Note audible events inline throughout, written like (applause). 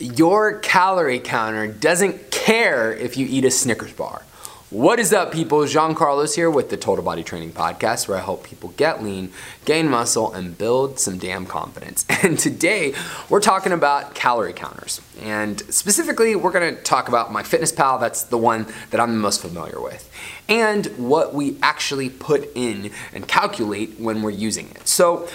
Your calorie counter doesn't care if you eat a Snickers bar. What is up, people? Jean Carlos here with the Total Body Training Podcast, where I help people get lean, gain muscle, and build some damn confidence. (laughs) And today, we're talking about calorie counters. And specifically, we're gonna talk about MyFitnessPal, that's the one that I'm the most familiar with, and what we actually put in and calculate when we're using it. So,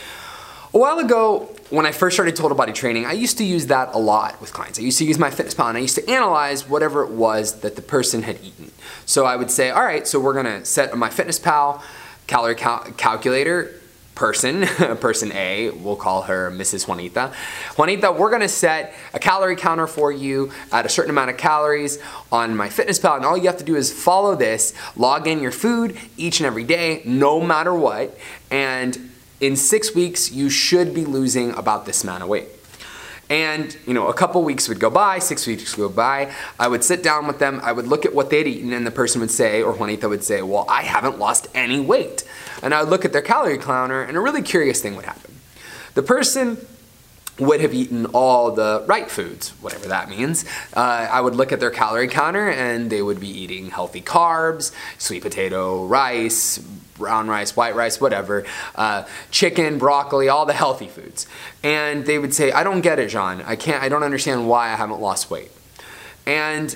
a while ago, when I first started total body training, I used to use that a lot with clients. I used to use MyFitnessPal and I used to analyze whatever it was that the person had eaten. So I would say, all right, so we're gonna set MyFitnessPal calorie cal- calculator person, (laughs) person A, we'll call her Mrs. Juanita. Juanita, we're gonna set a calorie counter for you at a certain amount of calories on MyFitnessPal, and all you have to do is follow this, log in your food each and every day, no matter what, and in six weeks, you should be losing about this amount of weight. And you know, a couple weeks would go by, six weeks would go by. I would sit down with them. I would look at what they'd eaten, and the person would say, or Juanita would say, "Well, I haven't lost any weight." And I would look at their calorie counter, and a really curious thing would happen. The person would have eaten all the right foods, whatever that means. Uh, I would look at their calorie counter and they would be eating healthy carbs, sweet potato, rice, brown rice, white rice, whatever, uh, chicken, broccoli, all the healthy foods. And they would say, I don't get it, John. I can't, I don't understand why I haven't lost weight. And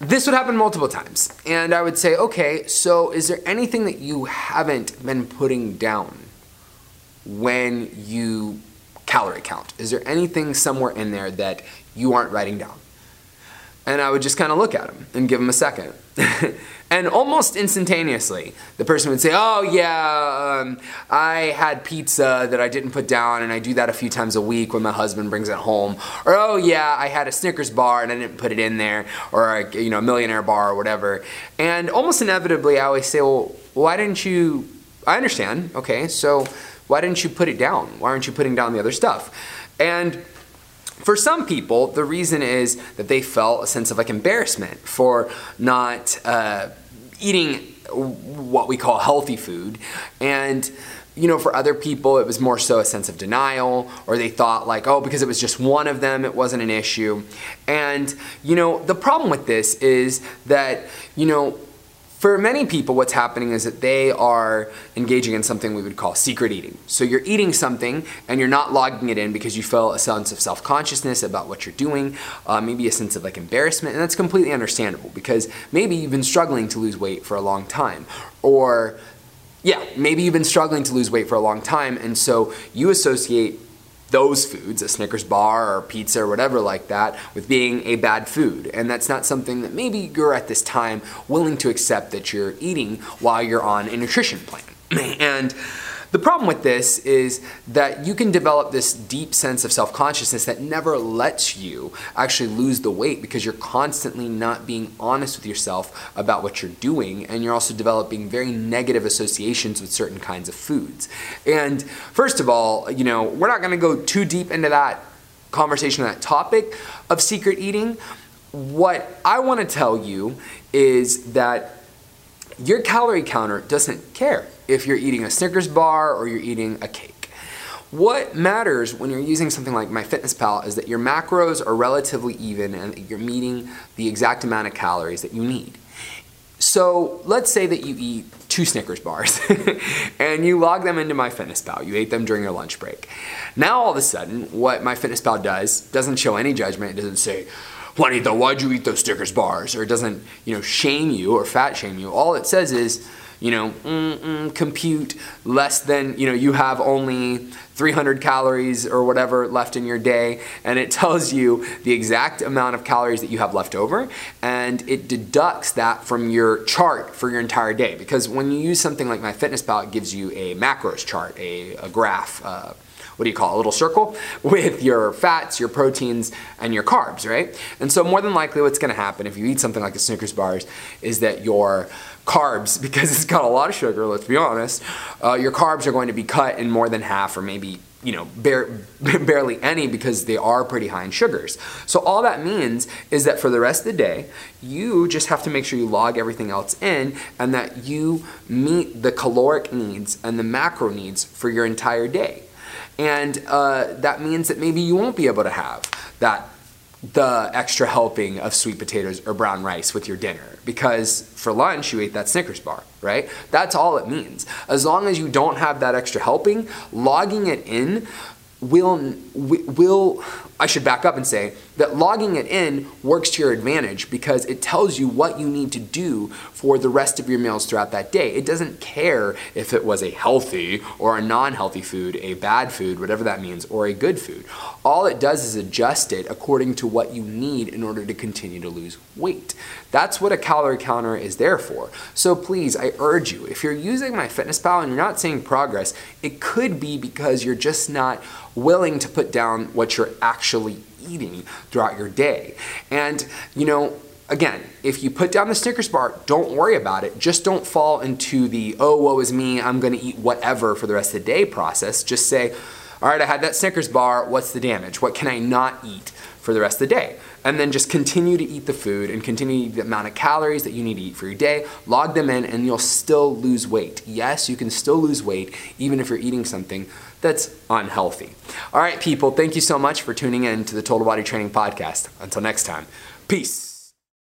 this would happen multiple times. And I would say, okay, so is there anything that you haven't been putting down when you calorie count? Is there anything somewhere in there that you aren't writing down? And I would just kind of look at him and give him a second. (laughs) and almost instantaneously, the person would say, Oh, yeah, um, I had pizza that I didn't put down, and I do that a few times a week when my husband brings it home. Or, Oh, yeah, I had a Snickers bar and I didn't put it in there, or a you know, a millionaire bar or whatever. And almost inevitably, I always say, Well, why didn't you? I understand, okay, so why didn't you put it down? Why aren't you putting down the other stuff? And for some people, the reason is that they felt a sense of like embarrassment for not uh, eating what we call healthy food. And you know, for other people, it was more so a sense of denial, or they thought, like, oh, because it was just one of them, it wasn't an issue. And, you know, the problem with this is that, you know, for many people, what's happening is that they are engaging in something we would call secret eating. So you're eating something and you're not logging it in because you feel a sense of self consciousness about what you're doing, uh, maybe a sense of like embarrassment, and that's completely understandable because maybe you've been struggling to lose weight for a long time, or yeah, maybe you've been struggling to lose weight for a long time, and so you associate those foods, a Snickers bar or pizza or whatever like that, with being a bad food. And that's not something that maybe you're at this time willing to accept that you're eating while you're on a nutrition plan. (clears throat) and the problem with this is that you can develop this deep sense of self consciousness that never lets you actually lose the weight because you're constantly not being honest with yourself about what you're doing, and you're also developing very negative associations with certain kinds of foods. And first of all, you know, we're not gonna go too deep into that conversation, that topic of secret eating. What I wanna tell you is that your calorie counter doesn't care if you're eating a Snickers bar or you're eating a cake. What matters when you're using something like MyFitnessPal is that your macros are relatively even and that you're meeting the exact amount of calories that you need. So let's say that you eat two Snickers bars (laughs) and you log them into MyFitnessPal. You ate them during your lunch break. Now all of a sudden, what MyFitnessPal does doesn't show any judgment. It doesn't say, why'd you eat those Snickers bars? Or it doesn't, you know, shame you or fat shame you. All it says is, you know, compute less than, you know, you have only 300 calories or whatever left in your day, and it tells you the exact amount of calories that you have left over, and it deducts that from your chart for your entire day. Because when you use something like MyFitnessPal, it gives you a macros chart, a, a graph. Uh, what do you call it, a little circle (laughs) with your fats, your proteins, and your carbs, right? And so more than likely what's gonna happen if you eat something like a Snickers bars is that your carbs, (laughs) because it's got a lot of sugar, let's be honest, uh, your carbs are going to be cut in more than half or maybe you know, bare, (laughs) barely any because they are pretty high in sugars. So all that means is that for the rest of the day, you just have to make sure you log everything else in and that you meet the caloric needs and the macro needs for your entire day. And uh, that means that maybe you won't be able to have that the extra helping of sweet potatoes or brown rice with your dinner because for lunch you ate that Snickers bar, right? That's all it means. As long as you don't have that extra helping, logging it in will will I should back up and say that logging it in works to your advantage because it tells you what you need to do for the rest of your meals throughout that day. It doesn't care if it was a healthy or a non-healthy food, a bad food, whatever that means, or a good food. All it does is adjust it according to what you need in order to continue to lose weight. That's what a calorie counter is there for. So please, I urge you, if you're using MyFitnessPal and you're not seeing progress, it could be because you're just not willing to put down what you're actually eating throughout your day. And, you know, again, if you put down the Snickers bar, don't worry about it. Just don't fall into the, oh, woe is me, I'm gonna eat whatever for the rest of the day process. Just say, all right, I had that Snickers bar, what's the damage? What can I not eat for the rest of the day? And then just continue to eat the food and continue the amount of calories that you need to eat for your day, log them in, and you'll still lose weight. Yes, you can still lose weight even if you're eating something that's unhealthy. All right, people, thank you so much for tuning in to the Total Body Training Podcast. Until next time, peace.